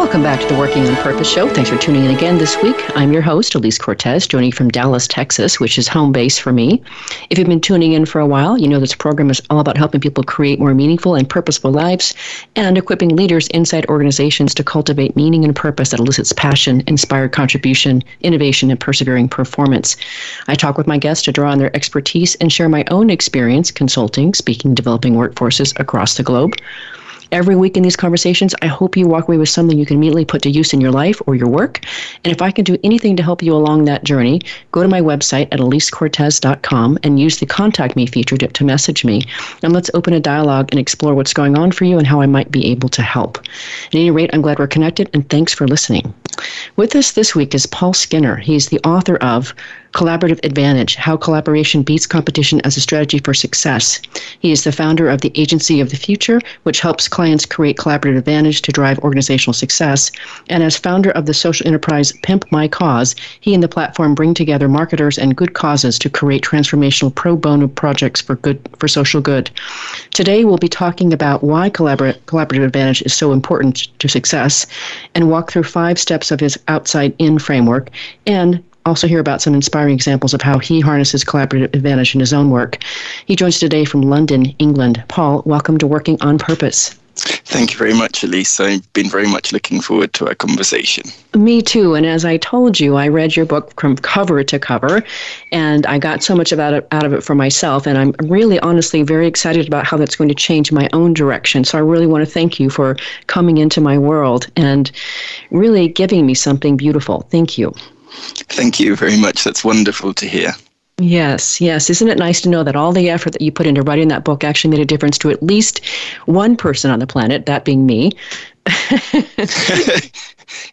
Welcome back to the Working on Purpose show. Thanks for tuning in again this week. I'm your host, Elise Cortes, joining from Dallas, Texas, which is home base for me. If you've been tuning in for a while, you know this program is all about helping people create more meaningful and purposeful lives and equipping leaders inside organizations to cultivate meaning and purpose that elicits passion, inspired contribution, innovation, and persevering performance. I talk with my guests to draw on their expertise and share my own experience consulting, speaking, developing workforces across the globe every week in these conversations, I hope you walk away with something you can immediately put to use in your life or your work. And if I can do anything to help you along that journey, go to my website at elisecortes.com and use the contact me feature to, to message me. And let's open a dialogue and explore what's going on for you and how I might be able to help. At any rate, I'm glad we're connected and thanks for listening. With us this week is Paul Skinner. He's the author of Collaborative Advantage How Collaboration Beats Competition as a Strategy for Success. He is the founder of the Agency of the Future, which helps clients create collaborative advantage to drive organizational success. And as founder of the social enterprise Pimp My Cause, he and the platform bring together marketers and good causes to create transformational pro bono projects for good for social good. Today we'll be talking about why collabor- collaborative advantage is so important to success and walk through five steps of his outside in framework and also hear about some inspiring examples of how he harnesses collaborative advantage in his own work. He joins today from London, England. Paul, welcome to Working on Purpose. Thank you very much, Elise. I've been very much looking forward to our conversation. Me too. And as I told you, I read your book from cover to cover, and I got so much about it, out of it for myself. And I'm really, honestly, very excited about how that's going to change my own direction. So I really want to thank you for coming into my world and really giving me something beautiful. Thank you. Thank you very much. That's wonderful to hear. Yes, yes. Isn't it nice to know that all the effort that you put into writing that book actually made a difference to at least one person on the planet, that being me?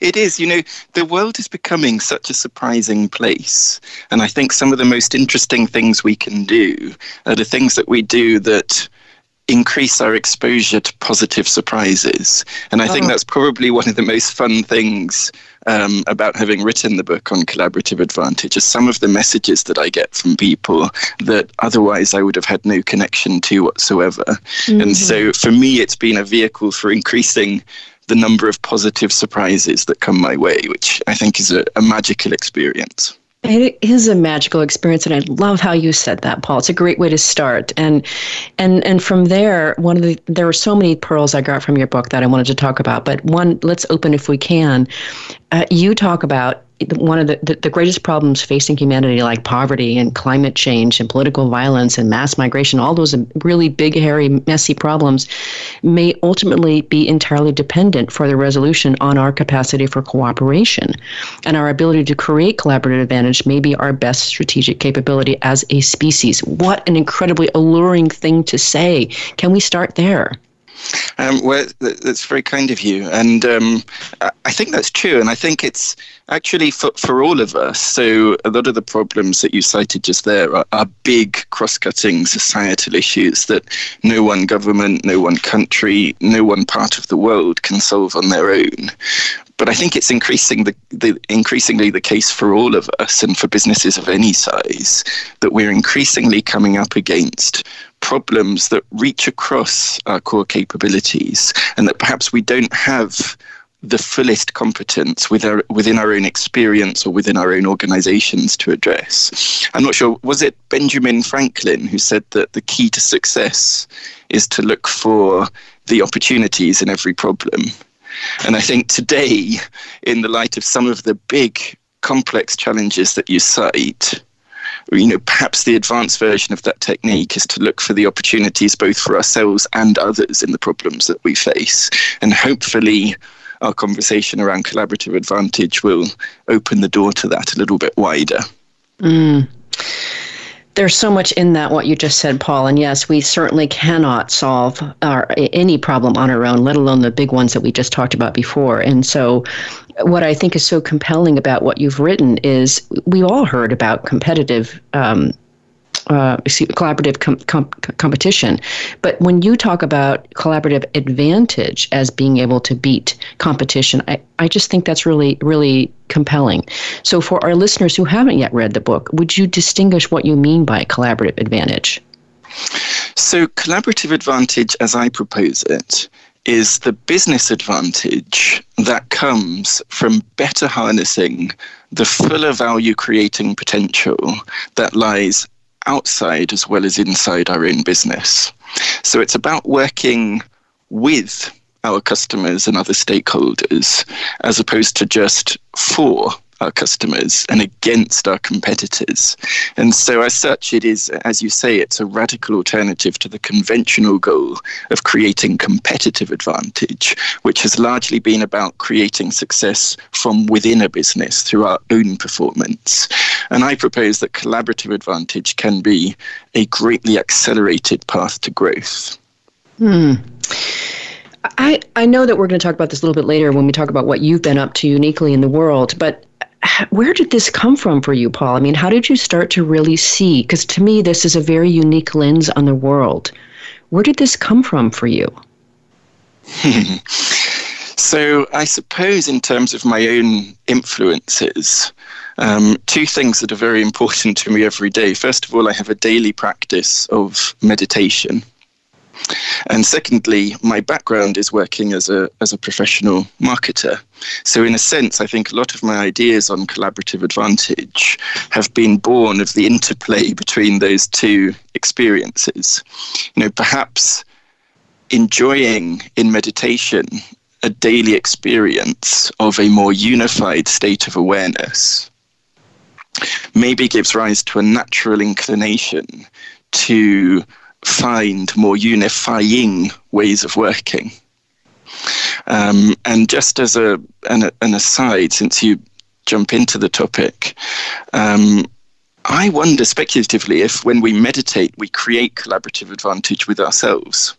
it is. You know, the world is becoming such a surprising place. And I think some of the most interesting things we can do are the things that we do that increase our exposure to positive surprises. And I oh. think that's probably one of the most fun things um, about having written the book on collaborative advantage is some of the messages that I get from people that otherwise I would have had no connection to whatsoever. Mm-hmm. And so for me, it's been a vehicle for increasing the number of positive surprises that come my way, which I think is a, a magical experience. It is a magical experience, and I love how you said that, Paul. It's a great way to start, and and and from there, one of the there were so many pearls I got from your book that I wanted to talk about. But one, let's open if we can. Uh, you talk about one of the, the, the, greatest problems facing humanity, like poverty and climate change and political violence and mass migration, all those really big, hairy, messy problems, may ultimately be entirely dependent for their resolution on our capacity for cooperation. And our ability to create collaborative advantage may be our best strategic capability as a species. What an incredibly alluring thing to say. Can we start there? Um, well, that's very kind of you, and um, I think that's true. And I think it's actually for, for all of us. So a lot of the problems that you cited just there are, are big, cross-cutting societal issues that no one government, no one country, no one part of the world can solve on their own but I think it's increasing the, the, increasingly the case for all of us and for businesses of any size that we're increasingly coming up against problems that reach across our core capabilities and that perhaps we don't have the fullest competence with our, within our own experience or within our own organizations to address. I'm not sure, was it Benjamin Franklin who said that the key to success is to look for the opportunities in every problem? And I think today, in the light of some of the big complex challenges that you cite, you know, perhaps the advanced version of that technique is to look for the opportunities both for ourselves and others in the problems that we face. And hopefully, our conversation around collaborative advantage will open the door to that a little bit wider. Mm. There's so much in that what you just said, Paul. And yes, we certainly cannot solve our, any problem on our own, let alone the big ones that we just talked about before. And so, what I think is so compelling about what you've written is we've all heard about competitive um, uh, collaborative com- com- competition. But when you talk about collaborative advantage as being able to beat competition, I, I just think that's really, really compelling. So, for our listeners who haven't yet read the book, would you distinguish what you mean by collaborative advantage? So, collaborative advantage, as I propose it, is the business advantage that comes from better harnessing the fuller value creating potential that lies outside as well as inside our own business. So it's about working with our customers and other stakeholders as opposed to just for our customers and against our competitors. And so, as such, it is, as you say, it's a radical alternative to the conventional goal of creating competitive advantage, which has largely been about creating success from within a business through our own performance. And I propose that collaborative advantage can be a greatly accelerated path to growth. Hmm. I, I know that we're going to talk about this a little bit later when we talk about what you've been up to uniquely in the world, but where did this come from for you, Paul? I mean, how did you start to really see? Because to me, this is a very unique lens on the world. Where did this come from for you? so, I suppose, in terms of my own influences, um, two things that are very important to me every day. First of all, I have a daily practice of meditation. And secondly, my background is working as a, as a professional marketer. So, in a sense, I think a lot of my ideas on collaborative advantage have been born of the interplay between those two experiences. You know, perhaps enjoying in meditation a daily experience of a more unified state of awareness maybe gives rise to a natural inclination to find more unifying ways of working. Um, and just as a an, an, aside, since you jump into the topic, um, I wonder speculatively if when we meditate, we create collaborative advantage with ourselves.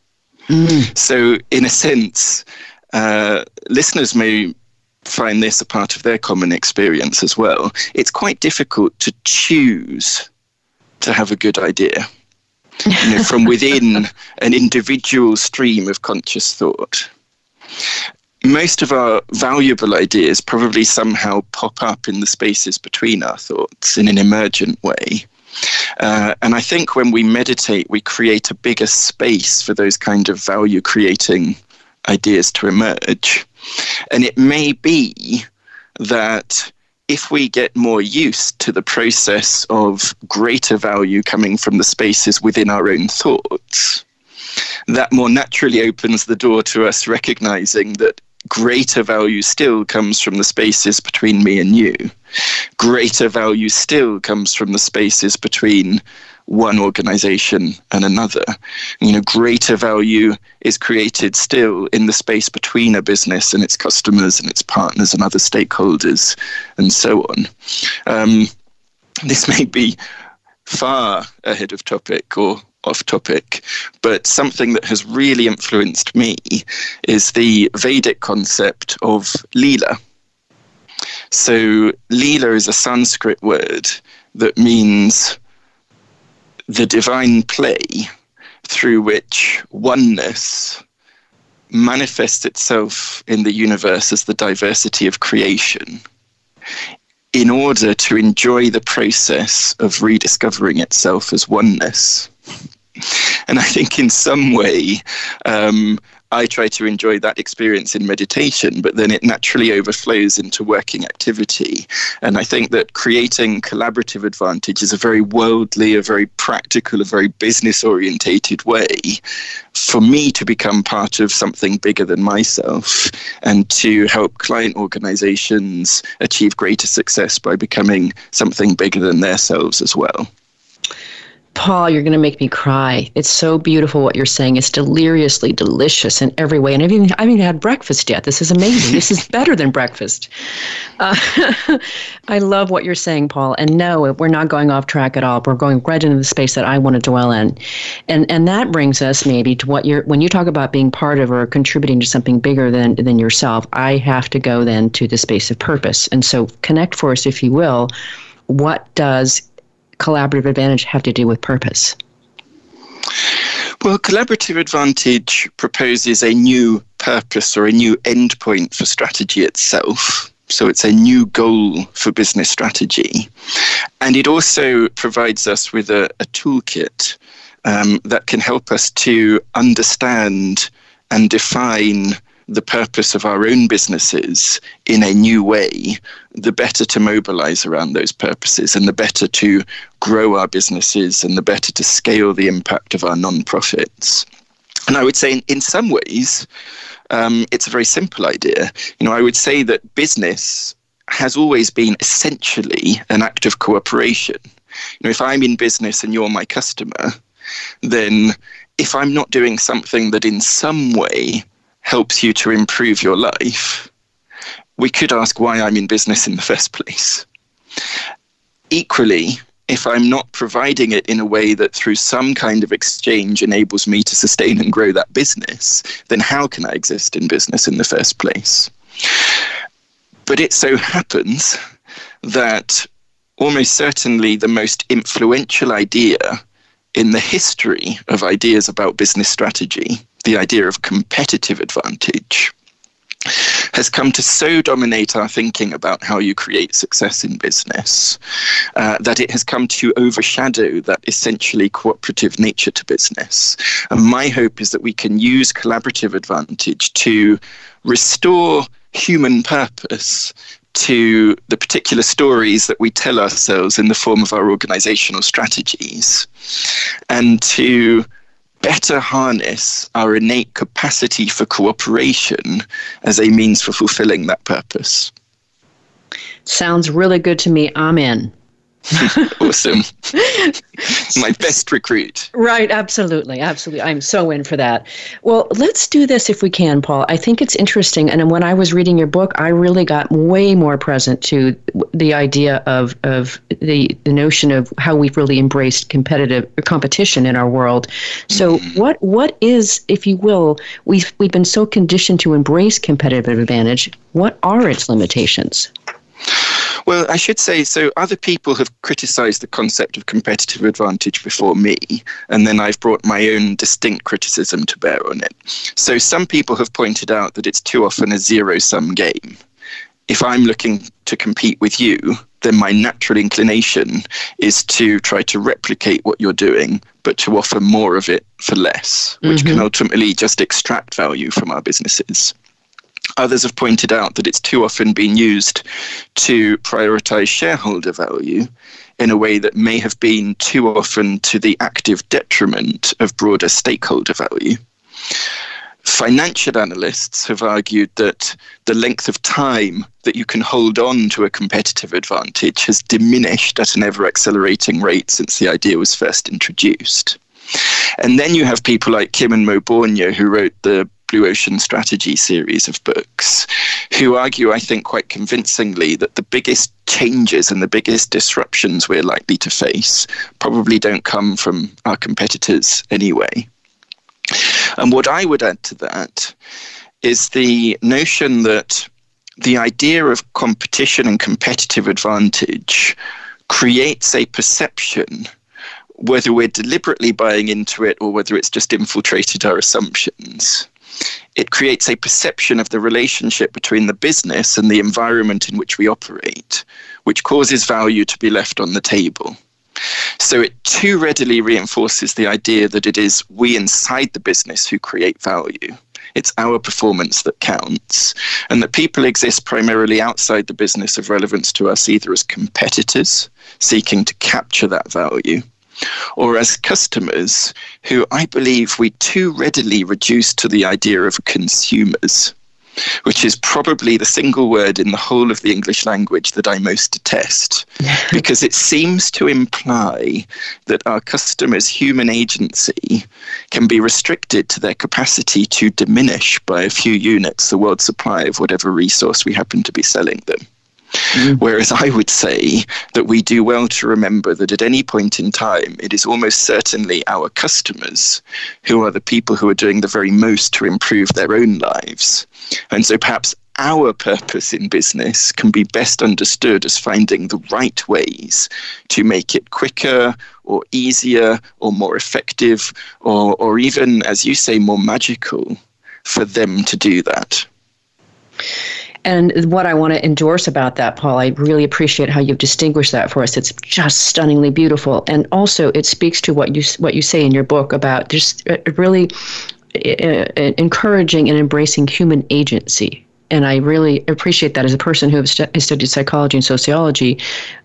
Mm. So, in a sense, uh, listeners may find this a part of their common experience as well. It's quite difficult to choose to have a good idea you know, from within an individual stream of conscious thought. Most of our valuable ideas probably somehow pop up in the spaces between our thoughts in an emergent way. Uh, and I think when we meditate, we create a bigger space for those kind of value creating ideas to emerge. And it may be that if we get more used to the process of greater value coming from the spaces within our own thoughts, that more naturally opens the door to us recognizing that greater value still comes from the spaces between me and you. Greater value still comes from the spaces between one organization and another. You know, greater value is created still in the space between a business and its customers and its partners and other stakeholders and so on. Um, this may be far ahead of topic or off topic, but something that has really influenced me is the Vedic concept of Leela. So, Leela is a Sanskrit word that means the divine play through which oneness manifests itself in the universe as the diversity of creation in order to enjoy the process of rediscovering itself as oneness. And I think in some way, um, I try to enjoy that experience in meditation, but then it naturally overflows into working activity. And I think that creating collaborative advantage is a very worldly, a very practical, a very business orientated way for me to become part of something bigger than myself and to help client organizations achieve greater success by becoming something bigger than themselves as well. Paul, you're going to make me cry. It's so beautiful what you're saying. It's deliriously delicious in every way. And I've even, I haven't even had breakfast yet. This is amazing. this is better than breakfast. Uh, I love what you're saying, Paul. And no, we're not going off track at all. We're going right into the space that I want to dwell in. And and that brings us maybe to what you're when you talk about being part of or contributing to something bigger than than yourself, I have to go then to the space of purpose. And so connect for us, if you will. What does collaborative advantage have to do with purpose? Well, Collaborative Advantage proposes a new purpose or a new endpoint for strategy itself. So it's a new goal for business strategy. And it also provides us with a, a toolkit um, that can help us to understand and define the purpose of our own businesses in a new way, the better to mobilize around those purposes and the better to grow our businesses and the better to scale the impact of our non-profits. And I would say, in, in some ways, um, it's a very simple idea. You know, I would say that business has always been essentially an act of cooperation. You know, if I'm in business and you're my customer, then if I'm not doing something that in some way helps you to improve your life, we could ask why I'm in business in the first place. Equally, if I'm not providing it in a way that through some kind of exchange enables me to sustain and grow that business, then how can I exist in business in the first place? But it so happens that almost certainly the most influential idea in the history of ideas about business strategy the idea of competitive advantage has come to so dominate our thinking about how you create success in business uh, that it has come to overshadow that essentially cooperative nature to business. And my hope is that we can use collaborative advantage to restore human purpose to the particular stories that we tell ourselves in the form of our organizational strategies and to better harness our innate capacity for cooperation as a means for fulfilling that purpose. Sounds really good to me. Amen. awesome. My best recruit. Right, absolutely. Absolutely. I'm so in for that. Well, let's do this if we can, Paul. I think it's interesting. And when I was reading your book, I really got way more present to the idea of, of the, the notion of how we've really embraced competitive competition in our world. So, mm-hmm. what what is, if you will, we've, we've been so conditioned to embrace competitive advantage. What are its limitations? Well, I should say so. Other people have criticized the concept of competitive advantage before me, and then I've brought my own distinct criticism to bear on it. So, some people have pointed out that it's too often a zero sum game. If I'm looking to compete with you, then my natural inclination is to try to replicate what you're doing, but to offer more of it for less, which mm-hmm. can ultimately just extract value from our businesses. Others have pointed out that it's too often been used to prioritize shareholder value in a way that may have been too often to the active detriment of broader stakeholder value. Financial analysts have argued that the length of time that you can hold on to a competitive advantage has diminished at an ever accelerating rate since the idea was first introduced. And then you have people like Kim and Mauborgne, who wrote the Blue Ocean Strategy series of books, who argue, I think, quite convincingly that the biggest changes and the biggest disruptions we're likely to face probably don't come from our competitors anyway. And what I would add to that is the notion that the idea of competition and competitive advantage creates a perception whether we're deliberately buying into it or whether it's just infiltrated our assumptions it creates a perception of the relationship between the business and the environment in which we operate, which causes value to be left on the table. So it too readily reinforces the idea that it is we inside the business who create value. It's our performance that counts, and that people exist primarily outside the business of relevance to us, either as competitors seeking to capture that value or as customers who I believe we too readily reduce to the idea of consumers. which is probably the single word in the whole of the English language that I most detest, because it seems to imply that our customers' human agency can be restricted to their capacity to diminish by a few units the world supply of whatever resource we happen to be selling them. Mm-hmm. Whereas I would say that we do well to remember that at any point in time, it is almost certainly our customers who are the people who are doing the very most to improve their own lives. And so perhaps our purpose in business can be best understood as finding the right ways to make it quicker or easier or more effective or, or even, as you say, more magical for them to do that. And what I want to endorse about that, Paul, I really appreciate how you've distinguished that for us. It's just stunningly beautiful, and also it speaks to what you what you say in your book about just uh, really uh, uh, encouraging and embracing human agency and I really appreciate that as a person who has studied psychology and sociology.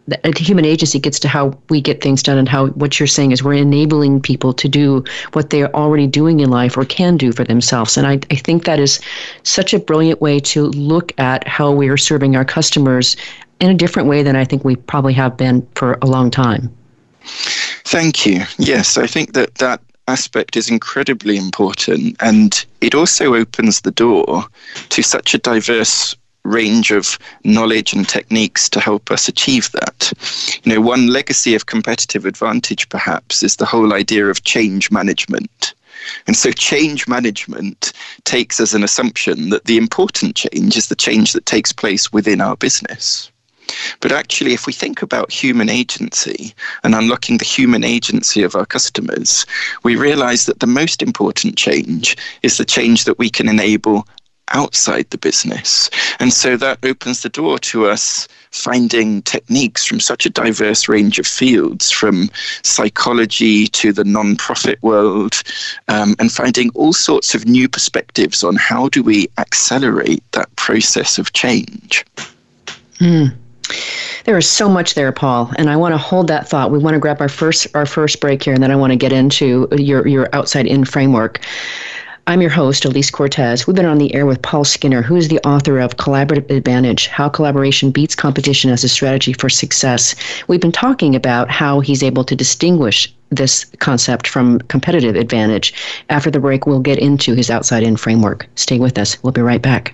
The human agency gets to how we get things done, and how what you're saying is we're enabling people to do what they are already doing in life or can do for themselves. And I, I think that is such a brilliant way to look at how we are serving our customers in a different way than I think we probably have been for a long time. Thank you. Yes, I think that that aspect is incredibly important and it also opens the door to such a diverse range of knowledge and techniques to help us achieve that. You know, one legacy of competitive advantage perhaps is the whole idea of change management. And so change management takes as an assumption that the important change is the change that takes place within our business. But actually, if we think about human agency and unlocking the human agency of our customers, we realize that the most important change is the change that we can enable outside the business. And so that opens the door to us finding techniques from such a diverse range of fields, from psychology to the non-profit world, um, and finding all sorts of new perspectives on how do we accelerate that process of change. Mm. There is so much there, Paul, and I want to hold that thought. We want to grab our first our first break here, and then I want to get into your your outside in framework. I'm your host, Elise Cortes. We've been on the air with Paul Skinner, who is the author of Collaborative Advantage How Collaboration Beats Competition as a Strategy for Success. We've been talking about how he's able to distinguish this concept from competitive advantage. After the break, we'll get into his outside in framework. Stay with us. We'll be right back.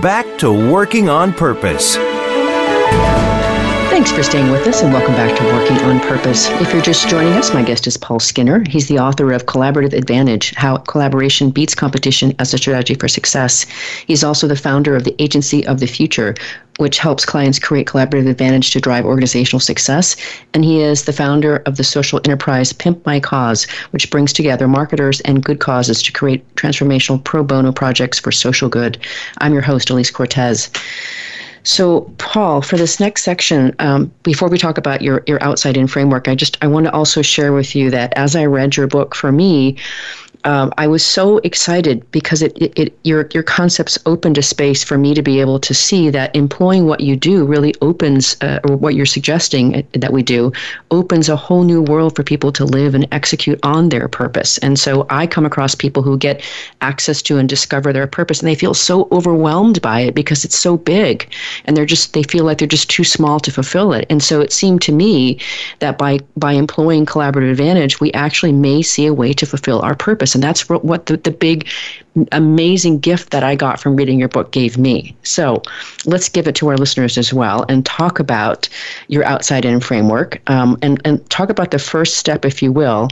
back to working on purpose. Thanks for staying with us and welcome back to Working on Purpose. If you're just joining us, my guest is Paul Skinner. He's the author of Collaborative Advantage How Collaboration Beats Competition as a Strategy for Success. He's also the founder of the Agency of the Future, which helps clients create collaborative advantage to drive organizational success. And he is the founder of the social enterprise Pimp My Cause, which brings together marketers and good causes to create transformational pro bono projects for social good. I'm your host, Elise Cortes. So, Paul, for this next section, um, before we talk about your your outside in framework, I just I want to also share with you that as I read your book, for me, um, I was so excited because it, it, it, your your concepts opened a space for me to be able to see that employing what you do really opens uh, or what you're suggesting uh, that we do opens a whole new world for people to live and execute on their purpose. And so I come across people who get access to and discover their purpose and they feel so overwhelmed by it because it's so big and they're just they feel like they're just too small to fulfill it. And so it seemed to me that by by employing collaborative advantage, we actually may see a way to fulfill our purpose And that's what the, the big, amazing gift that I got from reading your book gave me. So let's give it to our listeners as well and talk about your outside in framework um, and, and talk about the first step, if you will.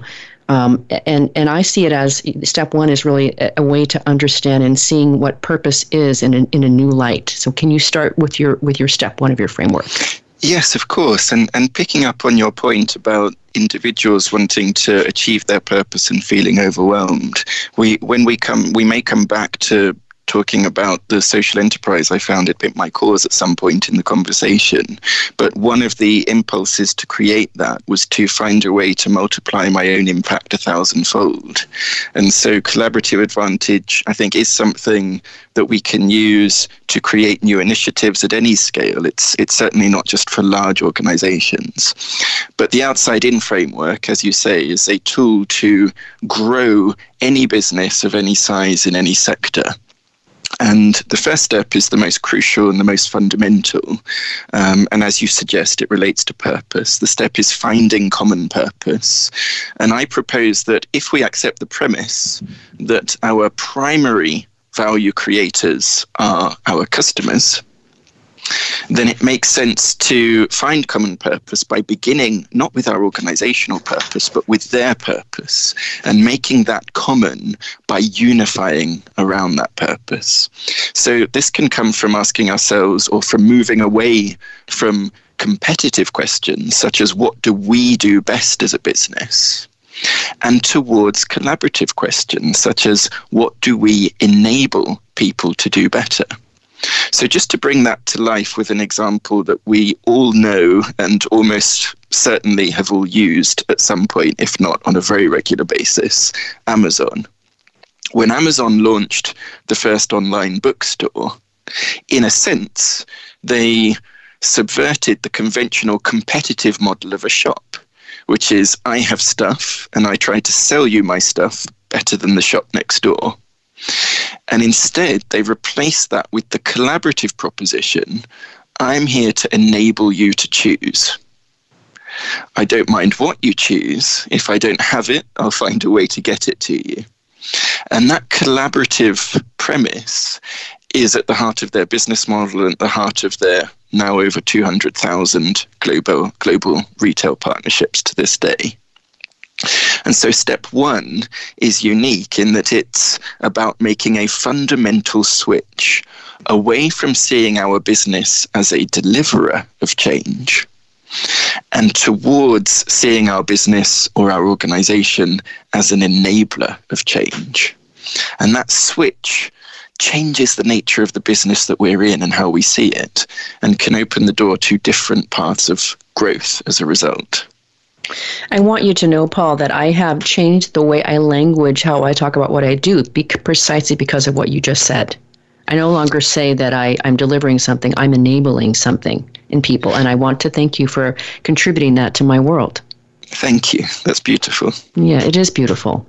Um, and and I see it as step one is really a, a, way to understand and seeing what purpose is in a, in a new light. So can you start with your with your step one of your framework? Yes, of course. And and picking up on your point about individuals wanting to achieve their purpose and feeling overwhelmed, we when we come we may come back to talking about the social enterprise, I found it Pimp My Cause at some point in the conversation. But one of the impulses to create that was to find a way to multiply my own impact a thousandfold. And so collaborative advantage, I think, is something that we can use to create new initiatives at any scale. It's it's certainly not just for large organizations. But the outside in framework, as you say, is a tool to grow any business of any size in any sector. And the first step is the most crucial and the most fundamental. Um, and as you suggest, it relates to purpose. The step is finding common purpose. And I propose that if we accept the premise that our primary value creators are our customers, then it makes sense to find common purpose by beginning not with our organizational purpose, but with their purpose and making that common by unifying around that purpose. So this can come from asking ourselves or from moving away from competitive questions such as what do we do best as a business? and towards collaborative questions such as what do we enable people to do better? So, just to bring that to life with an example that we all know and almost certainly have all used at some point, if not on a very regular basis Amazon. When Amazon launched the first online bookstore, in a sense, they subverted the conventional competitive model of a shop, which is I have stuff and I try to sell you my stuff better than the shop next door. And instead, they replace that with the collaborative proposition I'm here to enable you to choose. I don't mind what you choose. If I don't have it, I'll find a way to get it to you. And that collaborative premise is at the heart of their business model and at the heart of their now over 200,000 global, global retail partnerships to this day. And so, step one is unique in that it's about making a fundamental switch away from seeing our business as a deliverer of change and towards seeing our business or our organization as an enabler of change. And that switch changes the nature of the business that we're in and how we see it, and can open the door to different paths of growth as a result. I want you to know, Paul, that I have changed the way I language how I talk about what I do precisely because of what you just said. I no longer say that I, I'm delivering something, I'm enabling something in people. And I want to thank you for contributing that to my world. Thank you. That's beautiful. Yeah, it is beautiful.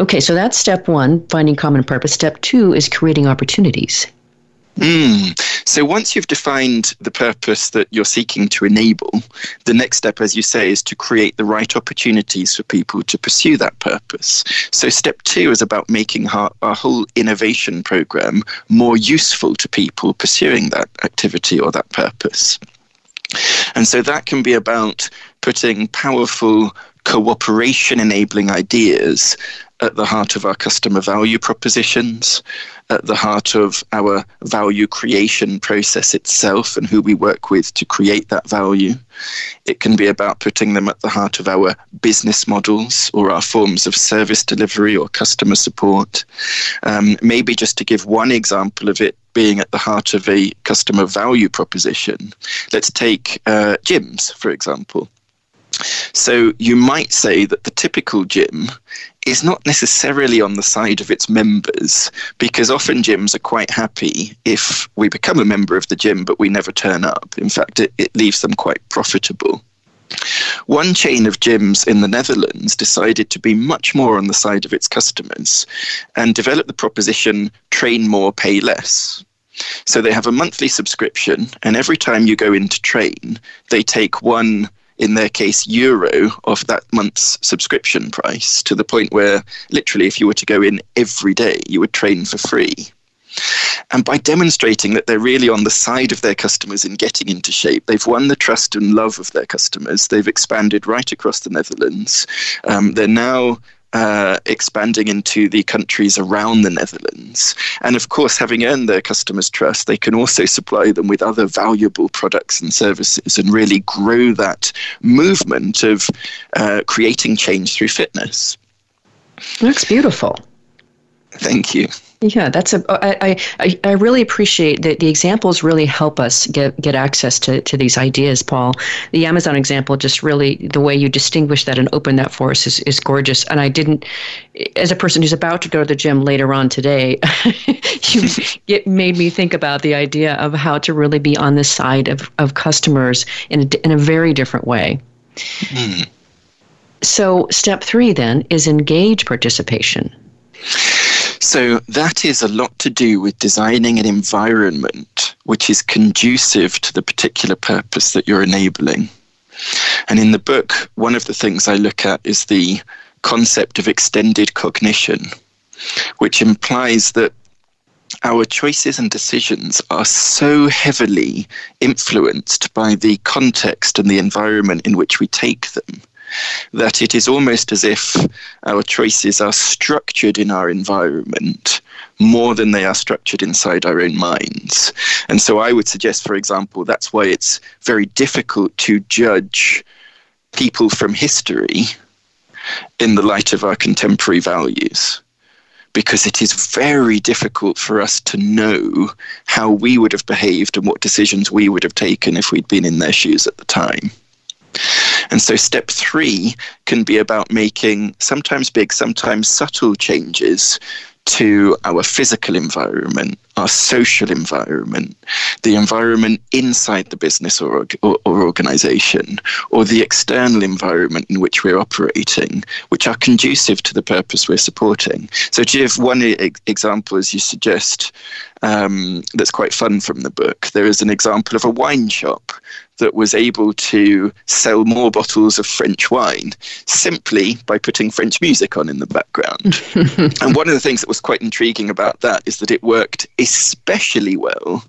Okay, so that's step one, finding common purpose. Step two is creating opportunities. Mm. So once you've defined the purpose that you're seeking to enable, the next step, as you say, is to create the right opportunities for people to pursue that purpose. So step two is about making our, our whole innovation program more useful to people pursuing that activity or that purpose. And so that can be about putting powerful cooperation enabling ideas at the heart of our customer value propositions, at the heart of our value creation process itself and who we work with to create that value. It can be about putting them at the heart of our business models or our forms of service delivery or customer support. Um, maybe just to give one example of it being at the heart of a customer value proposition, let's take uh, gyms, for example. So you might say that the typical gym is not necessarily on the side of its members because often gyms are quite happy if we become a member of the gym but we never turn up. In fact, it, it leaves them quite profitable. One chain of gyms in the Netherlands decided to be much more on the side of its customers and developed the proposition train more, pay less. So they have a monthly subscription, and every time you go in to train, they take one in their case, euro of that month's subscription price to the point where literally, if you were to go in every day, you would train for free. And by demonstrating that they're really on the side of their customers in getting into shape, they've won the trust and love of their customers. They've expanded right across the Netherlands. Um, they're now uh, expanding into the countries around the Netherlands. And of course, having earned their customers' trust, they can also supply them with other valuable products and services and really grow that movement of uh, creating change through fitness. That's beautiful. Thank you. Yeah, that's a. I, I, I really appreciate that the examples really help us get get access to, to these ideas, Paul. The Amazon example just really the way you distinguish that and open that for us is, is gorgeous. And I didn't, as a person who's about to go to the gym later on today, you it made me think about the idea of how to really be on the side of, of customers in a, in a very different way. Mm. So, step three then is engage participation. So that is a lot to do with designing an environment which is conducive to the particular purpose that you're enabling. And in the book, one of the things I look at is the concept of extended cognition, which implies that our choices and decisions are so heavily influenced by the context and the environment in which we take them that it is almost as if our choices are structured in our environment more than they are structured inside our own minds. And so I would suggest, for example, that's why it's very difficult to judge people from history in the light of our contemporary values. Because it is very difficult for us to know how we would have behaved and what decisions we would have taken if we'd been in their shoes at the time. And so step three can be about making sometimes big, sometimes subtle changes to our physical environment, our social environment, the environment inside the business or, or, or, organization, or the external environment in which we're operating, which are conducive to the purpose we're supporting. So, to give one example, as you suggest, um, that's quite fun from the book. There is an example of a wine shop that was able to sell more bottles of French wine simply by putting French music on in the background. and one of the things that was quite intriguing about that is that it worked especially well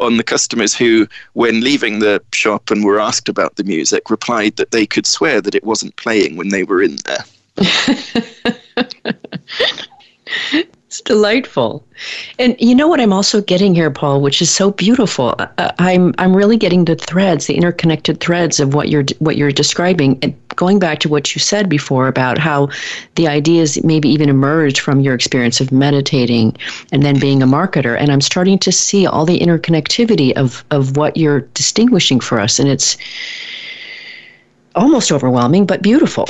on the customers who, when leaving the shop and were asked about the music, replied that they could swear that it wasn't playing when they were in there. It's delightful. And you know what I'm also getting here, Paul, which is so beautiful. Uh, I'm I'm really getting the threads, the interconnected threads of what you're what you're describing. And going back to what you said before about how the ideas maybe even emerged from your experience of meditating and then being a marketer. And I'm starting to see all the interconnectivity of of what you're distinguishing for us, and it's almost overwhelming, but beautiful.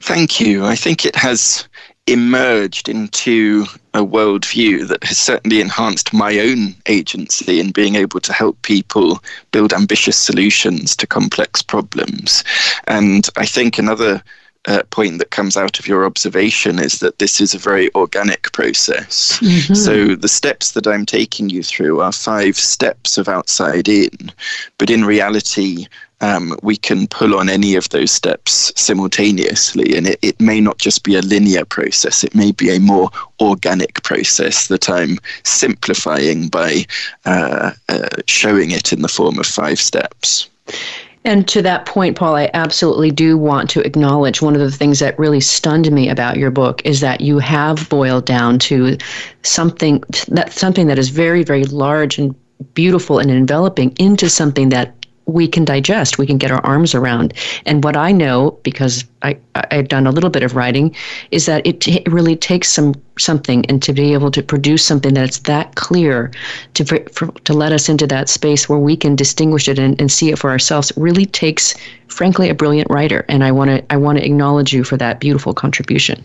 Thank you. I think it has emerged into a worldview that has certainly enhanced my own agency in being able to help people build ambitious solutions to complex problems. And I think another uh, point that comes out of your observation is that this is a very organic process. Mm-hmm. So the steps that I'm taking you through are five steps of outside in, but in reality, um, we can pull on any of those steps simultaneously. And it, it may not just be a linear process, it may be a more organic process that I'm simplifying by uh, uh, showing it in the form of five steps. And to that point, Paul, I absolutely do want to acknowledge one of the things that really stunned me about your book is that you have boiled down to something that something that is very, very large and beautiful and enveloping into something that we can digest, we can get our arms around. And what I know, because I, I've done a little bit of writing, is that it, t- it really takes some something and to be able to produce something that's that clear to for, to let us into that space where we can distinguish it and, and see it for ourselves really takes, frankly, a brilliant writer. And I want to I want to acknowledge you for that beautiful contribution.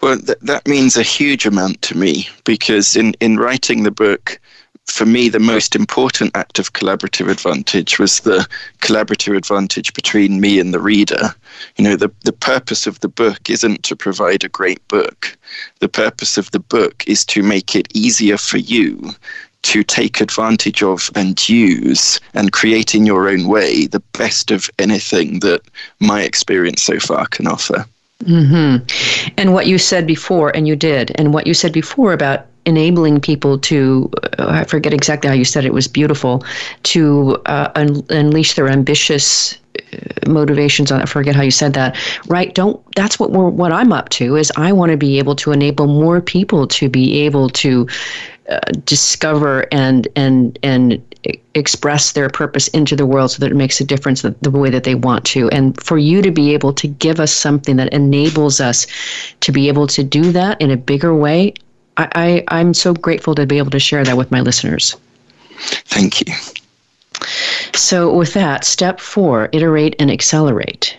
Well, th- that means a huge amount to me because in in writing the book for me, the most important act of collaborative advantage was the collaborative advantage between me and the reader. You know, the, the purpose of the book isn't to provide a great book. The purpose of the book is to make it easier for you to take advantage of and use and create in your own way the best of anything that my experience so far can offer. Mm-hmm. And what you said before, and you did, and what you said before about enabling people to, uh, I forget exactly how you said it, was beautiful, to uh, un- unleash their ambitious uh, motivations on I forget how you said that right don't that's what we're what I'm up to is I want to be able to enable more people to be able to uh, discover and and and express their purpose into the world so that it makes a difference the, the way that they want to. And for you to be able to give us something that enables us to be able to do that in a bigger way, I, I, I'm so grateful to be able to share that with my listeners. Thank you. So, with that, step four iterate and accelerate.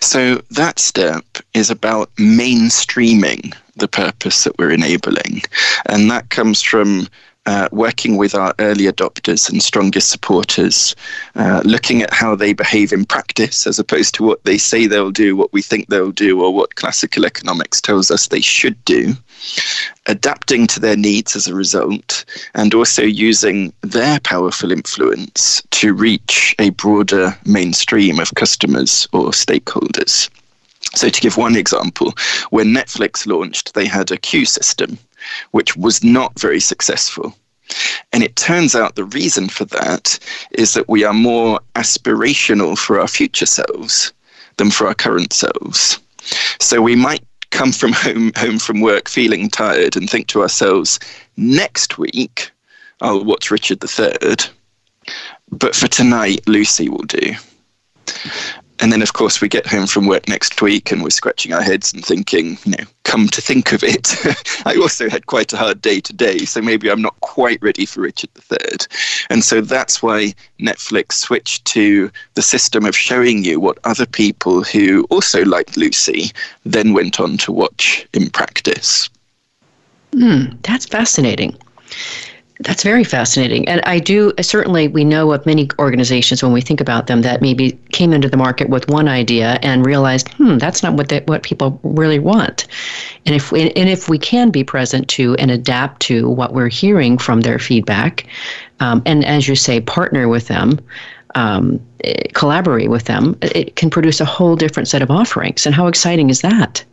So, that step is about mainstreaming the purpose that we're enabling. And that comes from uh, working with our early adopters and strongest supporters, uh, looking at how they behave in practice as opposed to what they say they'll do, what we think they'll do, or what classical economics tells us they should do, adapting to their needs as a result, and also using their powerful influence to reach a broader mainstream of customers or stakeholders. So, to give one example, when Netflix launched, they had a queue system which was not very successful. And it turns out the reason for that is that we are more aspirational for our future selves than for our current selves. So we might come from home home from work feeling tired and think to ourselves, next week I'll watch Richard III. But for tonight, Lucy will do. And then, of course, we get home from work next week and we're scratching our heads and thinking, you know, come to think of it, I also had quite a hard day today, so maybe I'm not quite ready for Richard III. And so that's why Netflix switched to the system of showing you what other people who also liked Lucy then went on to watch in practice. Hmm, that's fascinating. That's very fascinating. And I do certainly, we know of many organizations when we think about them that maybe came into the market with one idea and realized, hmm, that's not what, they, what people really want. And if, we, and if we can be present to and adapt to what we're hearing from their feedback, um, and as you say, partner with them, um, collaborate with them, it can produce a whole different set of offerings. And how exciting is that?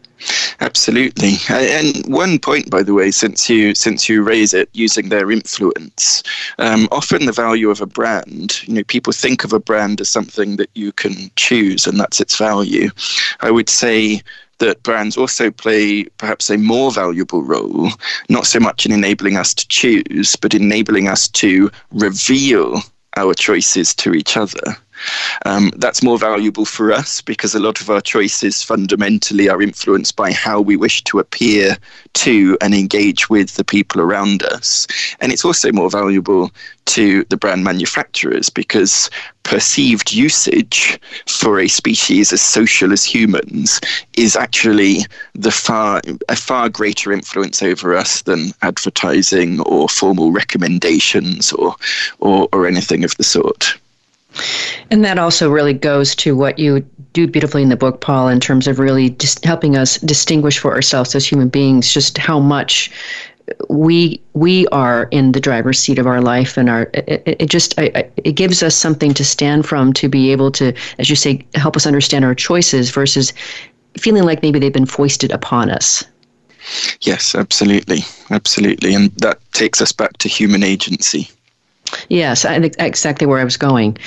Absolutely, and one point, by the way, since you since you raise it, using their influence, um, often the value of a brand. You know, people think of a brand as something that you can choose, and that's its value. I would say that brands also play perhaps a more valuable role, not so much in enabling us to choose, but enabling us to reveal our choices to each other. Um, that's more valuable for us because a lot of our choices fundamentally are influenced by how we wish to appear to and engage with the people around us. And it's also more valuable to the brand manufacturers because perceived usage for a species as social as humans is actually the far a far greater influence over us than advertising or formal recommendations or or, or anything of the sort. And that also really goes to what you do beautifully in the book, Paul, in terms of really just helping us distinguish for ourselves as human beings just how much we we are in the driver's seat of our life and our it, it just it gives us something to stand from to be able to as you say help us understand our choices versus feeling like maybe they've been foisted upon us. Yes absolutely. Absolutely. And that takes us back to human agency Yes, exactly where I was going.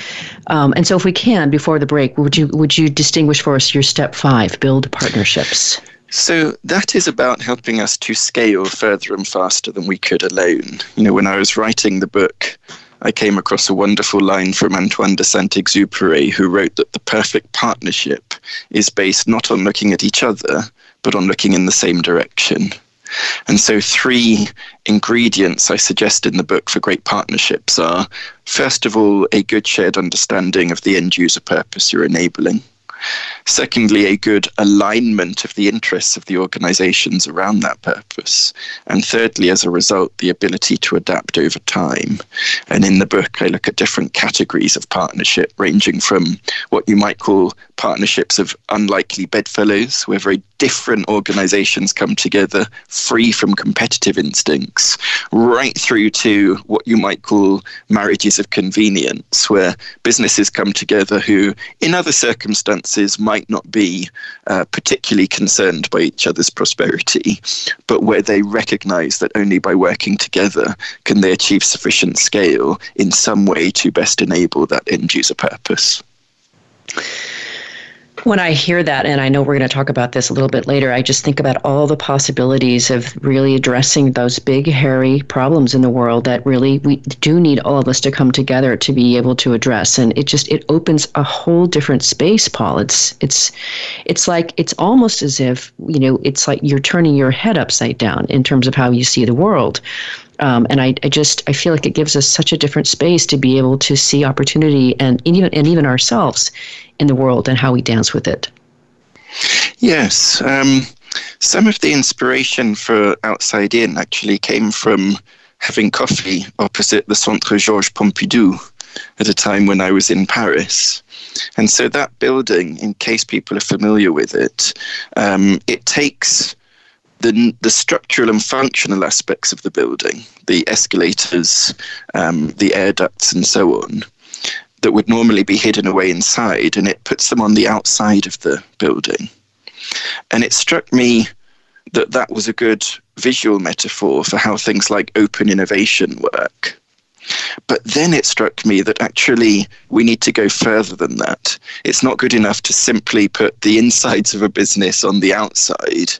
Um, and so, if we can, before the break, would you would you distinguish for us your step five, build partnerships? So that is about helping us to scale further and faster than we could alone. You know, when I was writing the book, I came across a wonderful line from Antoine de Saint-Exupéry, who wrote that the perfect partnership is based not on looking at each other, but on looking in the same direction. And so, three ingredients I suggest in the book for great partnerships are first of all, a good shared understanding of the end user purpose you're enabling. Secondly, a good alignment of the interests of the organizations around that purpose. And thirdly, as a result, the ability to adapt over time. And in the book, I look at different categories of partnership, ranging from what you might call partnerships of unlikely bedfellows, where very different organizations come together free from competitive instincts, right through to what you might call marriages of convenience, where businesses come together who, in other circumstances, might not be uh, particularly concerned by each other's prosperity, but where they recognize that only by working together can they achieve sufficient scale in some way to best enable that end user purpose. When I hear that, and I know we're going to talk about this a little bit later, I just think about all the possibilities of really addressing those big, hairy problems in the world that really we do need all of us to come together to be able to address. And it just it opens a whole different space, Paul. It's it's it's like it's almost as if you know it's like you're turning your head upside down in terms of how you see the world. Um, and I, I just I feel like it gives us such a different space to be able to see opportunity and, and even and even ourselves in the world and how we dance with it. Yes, um, some of the inspiration for Outside In actually came from having coffee opposite the Centre Georges Pompidou at a time when I was in Paris. And so that building, in case people are familiar with it, um, it takes the, the structural and functional aspects of the building, the escalators, um, the air ducts, and so on, that would normally be hidden away inside, and it puts them on the outside of the building. And it struck me that that was a good visual metaphor for how things like open innovation work. But then it struck me that actually we need to go further than that. It's not good enough to simply put the insides of a business on the outside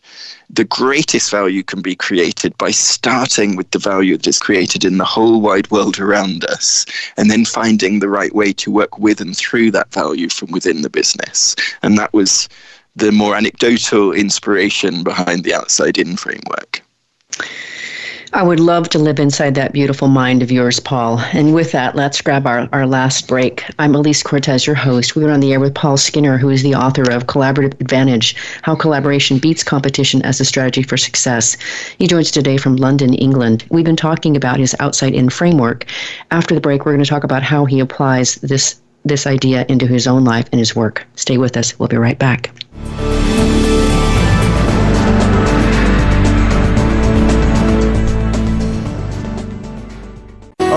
the greatest value can be created by starting with the value that is created in the whole wide world around us and then finding the right way to work with and through that value from within the business. And that was the more anecdotal inspiration behind the outside in framework. I would love to live inside that beautiful mind of yours, Paul. And with that, let's grab our, our last break. I'm Elise Cortes, your host. We are on the air with Paul Skinner, who is the author of Collaborative Advantage How Collaboration Beats Competition as a Strategy for Success. He joins today from London, England. We've been talking about his outside in framework. After the break, we're going to talk about how he applies this, this idea into his own life and his work. Stay with us. We'll be right back.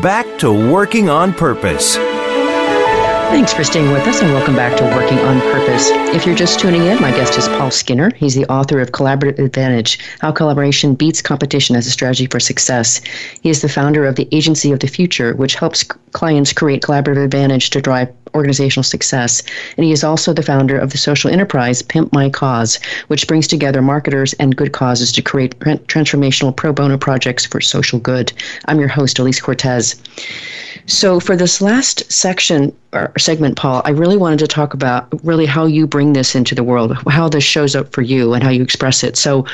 back to working on purpose. Thanks for staying with us and welcome back to Working on Purpose. If you're just tuning in, my guest is Paul Skinner. He's the author of Collaborative Advantage How Collaboration Beats Competition as a Strategy for Success. He is the founder of the Agency of the Future, which helps clients create collaborative advantage to drive organizational success. And he is also the founder of the social enterprise Pimp My Cause, which brings together marketers and good causes to create transformational pro bono projects for social good. I'm your host, Elise Cortes. So, for this last section or segment, Paul, I really wanted to talk about really how you bring this into the world, how this shows up for you, and how you express it. So,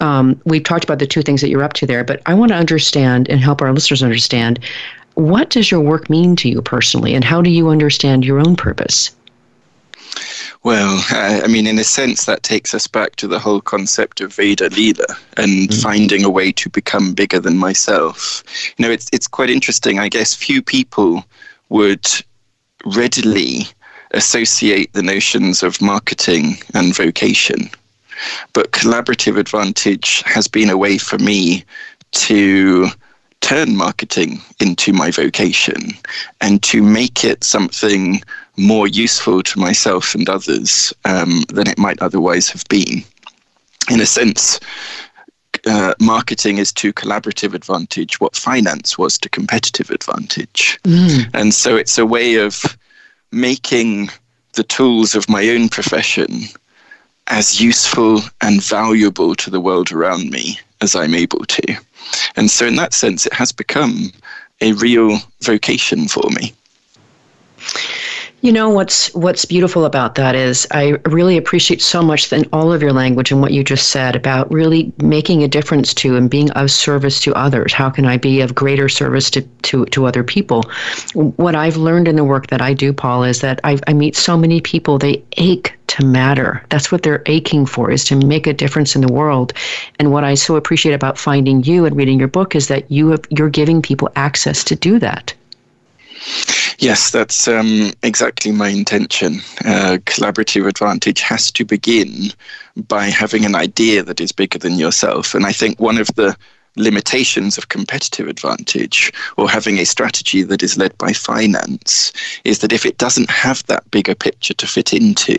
um, we've talked about the two things that you're up to there, but I want to understand and help our listeners understand what does your work mean to you personally, and how do you understand your own purpose? Well, I mean, in a sense, that takes us back to the whole concept of Veda Leela and mm. finding a way to become bigger than myself. You know, it's it's quite interesting. I guess few people would readily associate the notions of marketing and vocation, but collaborative advantage has been a way for me to turn marketing into my vocation and to make it something more useful to myself and others um, than it might otherwise have been. In a sense, uh, marketing is to collaborative advantage what finance was to competitive advantage. Mm. And so it's a way of making the tools of my own profession as useful and valuable to the world around me as I'm able to. And so, in that sense, it has become a real vocation for me. You know what's what's beautiful about that is I really appreciate so much in all of your language and what you just said about really making a difference to and being of service to others. How can I be of greater service to to, to other people? What I've learned in the work that I do, Paul, is that I, I meet so many people they ache to matter. That's what they're aching for is to make a difference in the world. And what I so appreciate about finding you and reading your book is that you have you're giving people access to do that. Yes, that's um, exactly my intention. Uh, collaborative advantage has to begin by having an idea that is bigger than yourself. And I think one of the limitations of competitive advantage or having a strategy that is led by finance is that if it doesn't have that bigger picture to fit into,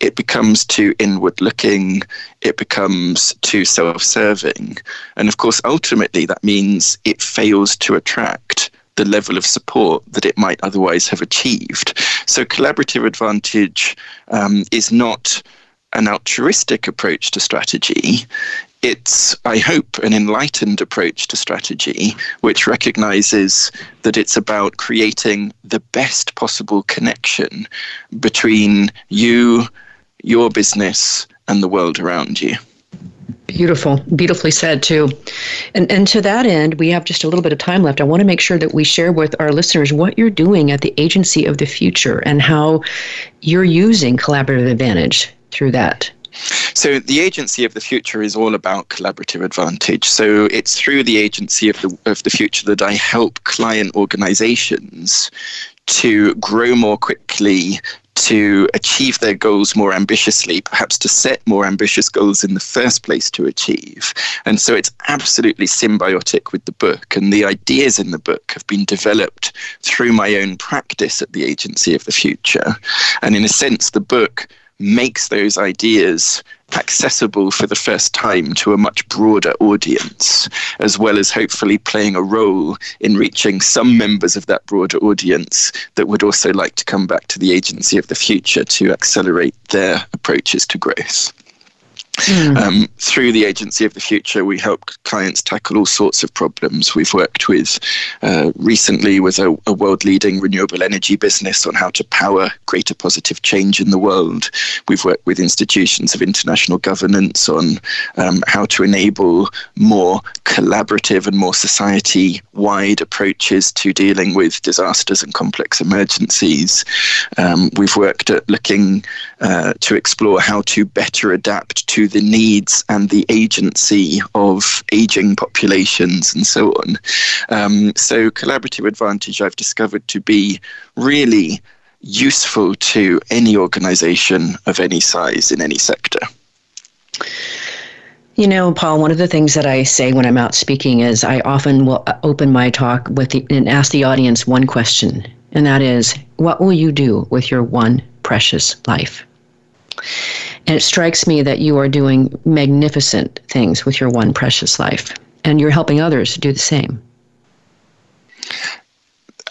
it becomes too inward looking, it becomes too self serving. And of course, ultimately, that means it fails to attract the level of support that it might otherwise have achieved. So, collaborative advantage um, is not an altruistic approach to strategy. It's, I hope, an enlightened approach to strategy, which recognizes that it's about creating the best possible connection between you, your business, and the world around you. Beautiful, beautifully said too. And and to that end, we have just a little bit of time left. I want to make sure that we share with our listeners what you're doing at the Agency of the Future and how you're using collaborative advantage through that. So, the Agency of the Future is all about collaborative advantage. So, it's through the Agency of the, of the Future that I help client organizations to grow more quickly, to achieve their goals more ambitiously, perhaps to set more ambitious goals in the first place to achieve. And so it's absolutely symbiotic with the book. And the ideas in the book have been developed through my own practice at the Agency of the Future. And in a sense, the book makes those ideas accessible for the first time to a much broader audience, as well as hopefully playing a role in reaching some members of that broader audience that would also like to come back to the agency of the future to accelerate their approaches to growth. Mm. Um, through the Agency of the Future, we help clients tackle all sorts of problems. We've worked with uh, recently with a, a world leading renewable energy business on how to power greater positive change in the world. We've worked with institutions of international governance on um, how to enable more collaborative and more society wide approaches to dealing with disasters and complex emergencies. Um, we've worked at looking uh, to explore how to better adapt to the needs and the agency of aging populations and so on. Um, so, collaborative advantage I've discovered to be really useful to any organization of any size in any sector. You know, Paul, one of the things that I say when I'm out speaking is I often will open my talk with the, and ask the audience one question, and that is, what will you do with your one precious life? And it strikes me that you are doing magnificent things with your one precious life, and you're helping others do the same.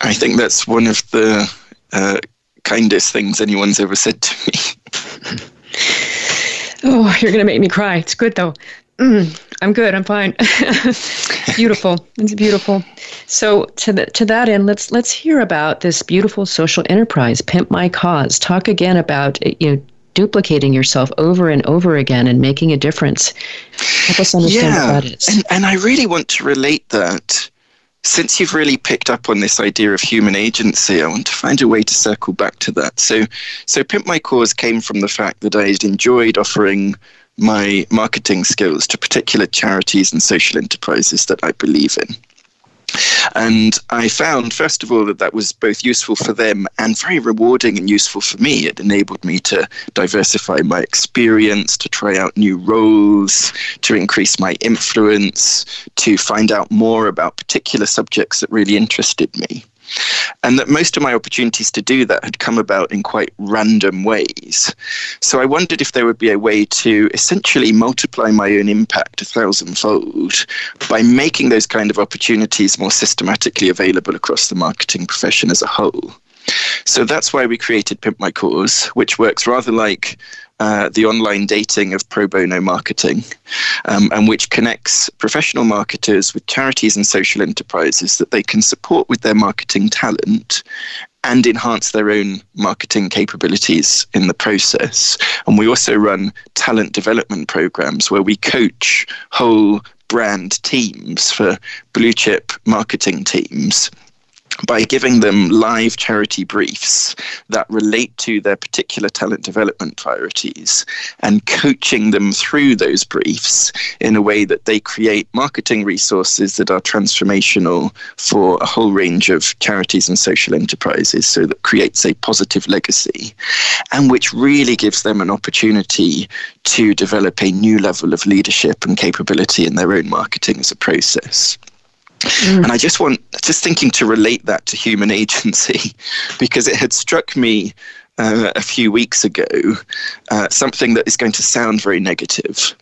I think that's one of the uh, kindest things anyone's ever said to me. oh, you're going to make me cry. It's good, though. Mm, I'm good. I'm fine. beautiful. It's beautiful. So to the, to that end, let's let's hear about this beautiful social enterprise, Pimp My Cause. Talk again about you know duplicating yourself over and over again and making a difference. Help us understand yeah. what that is. And, and I really want to relate that. Since you've really picked up on this idea of human agency, I want to find a way to circle back to that. So, so Pimp My Cause came from the fact that I had enjoyed offering my marketing skills to particular charities and social enterprises that I believe in. And I found, first of all, that that was both useful for them and very rewarding and useful for me. It enabled me to diversify my experience, to try out new roles, to increase my influence, to find out more about particular subjects that really interested me. And that most of my opportunities to do that had come about in quite random ways. So I wondered if there would be a way to essentially multiply my own impact a thousandfold by making those kind of opportunities more systematically available across the marketing profession as a whole. So that's why we created Pimp My Cause, which works rather like uh, the online dating of pro bono marketing, um, and which connects professional marketers with charities and social enterprises that they can support with their marketing talent and enhance their own marketing capabilities in the process. And we also run talent development programs where we coach whole brand teams for blue chip marketing teams by giving them live charity briefs that relate to their particular talent development priorities and coaching them through those briefs in a way that they create marketing resources that are transformational for a whole range of charities and social enterprises so that creates a positive legacy and which really gives them an opportunity to develop a new level of leadership and capability in their own marketing as a process. Mm. And I just want, just thinking to relate that to human agency, because it had struck me uh, a few weeks ago uh, something that is going to sound very negative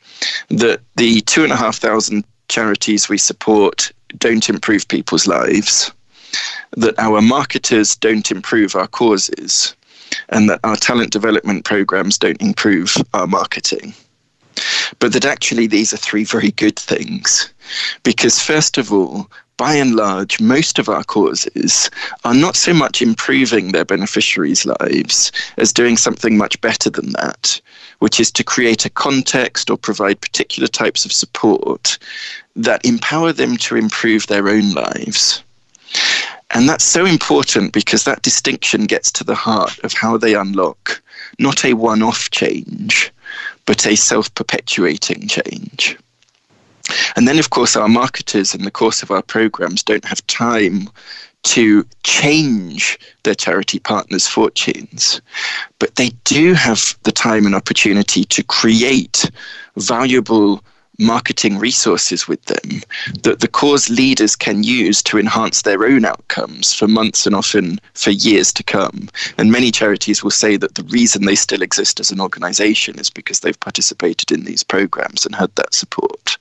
that the two and a half thousand charities we support don't improve people's lives, that our marketers don't improve our causes, and that our talent development programs don't improve our marketing. But that actually these are three very good things. Because, first of all, by and large, most of our causes are not so much improving their beneficiaries' lives as doing something much better than that, which is to create a context or provide particular types of support that empower them to improve their own lives. And that's so important because that distinction gets to the heart of how they unlock not a one off change, but a self perpetuating change. And then, of course, our marketers in the course of our programs don't have time to change their charity partners' fortunes, but they do have the time and opportunity to create valuable marketing resources with them that the cause leaders can use to enhance their own outcomes for months and often for years to come. And many charities will say that the reason they still exist as an organization is because they've participated in these programs and had that support.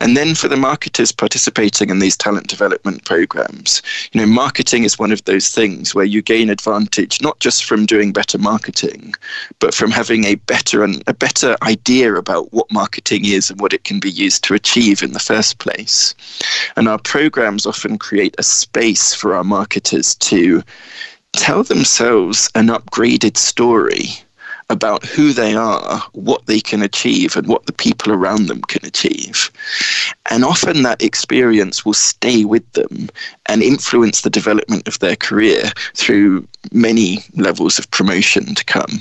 And then for the marketers participating in these talent development programs, you know, marketing is one of those things where you gain advantage not just from doing better marketing, but from having a better and a better idea about what marketing is and what it can be used to achieve in the first place. And our programs often create a space for our marketers to tell themselves an upgraded story about who they are, what they can achieve, and what the people around them can achieve. And often that experience will stay with them and influence the development of their career through many levels of promotion to come.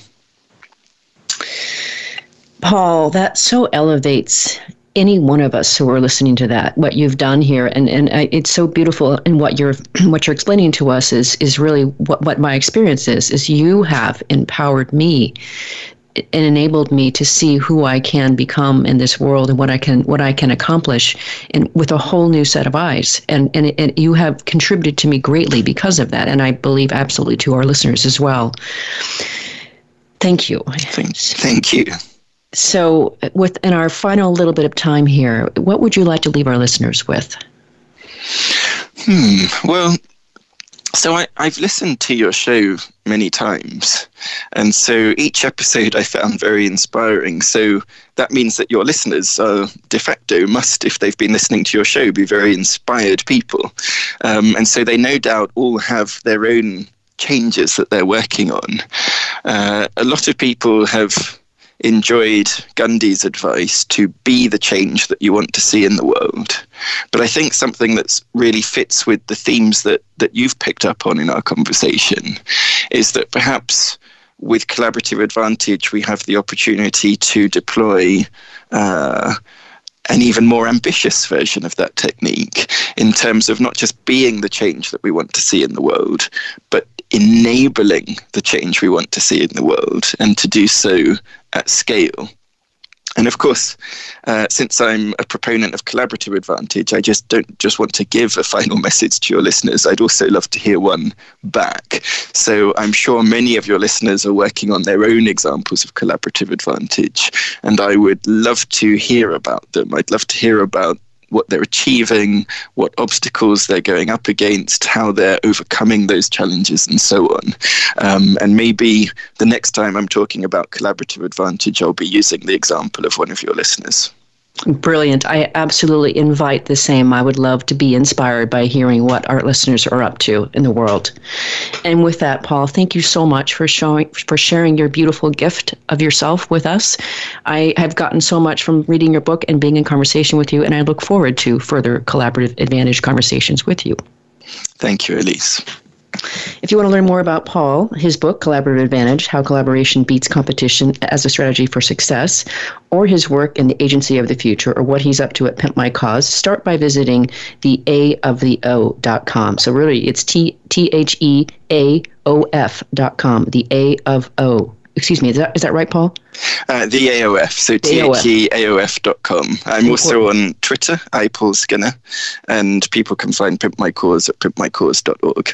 Paul, that so elevates any one of us who are listening to that what you've done here and and uh, it's so beautiful and what you're what you're explaining to us is is really what what my experience is is you have empowered me and enabled me to see who I can become in this world and what I can what I can accomplish and with a whole new set of eyes. And and, and you have contributed to me greatly because of that and I believe absolutely to our listeners as well. Thank you. Thank, thank you so, within our final little bit of time here, what would you like to leave our listeners with? Hmm. Well, so I, have listened to your show many times, and so each episode I found very inspiring. So that means that your listeners are de facto must, if they've been listening to your show, be very inspired people, um, and so they no doubt all have their own changes that they're working on. Uh, a lot of people have enjoyed Gandhi's advice to be the change that you want to see in the world. But I think something that's really fits with the themes that, that you've picked up on in our conversation is that perhaps with collaborative advantage, we have the opportunity to deploy uh, an even more ambitious version of that technique in terms of not just being the change that we want to see in the world, but enabling the change we want to see in the world and to do so at scale. And of course, uh, since I'm a proponent of collaborative advantage, I just don't just want to give a final message to your listeners. I'd also love to hear one back. So I'm sure many of your listeners are working on their own examples of collaborative advantage, and I would love to hear about them. I'd love to hear about what they're achieving, what obstacles they're going up against, how they're overcoming those challenges, and so on. Um, and maybe the next time I'm talking about collaborative advantage, I'll be using the example of one of your listeners. Brilliant. I absolutely invite the same. I would love to be inspired by hearing what our listeners are up to in the world. And with that, Paul, thank you so much for showing for sharing your beautiful gift of yourself with us. I have gotten so much from reading your book and being in conversation with you, and I look forward to further collaborative advantage conversations with you. Thank you, Elise. If you want to learn more about Paul, his book, Collaborative Advantage How Collaboration Beats Competition as a Strategy for Success, or his work in the Agency of the Future, or what he's up to at Pimp My Cause, start by visiting the A of the O.com. So, really, it's T H E A O F.com, the A of O excuse me, is that, is that right, Paul? Uh, the AOF, so THEAOF.com. I'm also on Twitter, I Paul Skinner, and people can find Pimp My Cause at pimpmycause.org.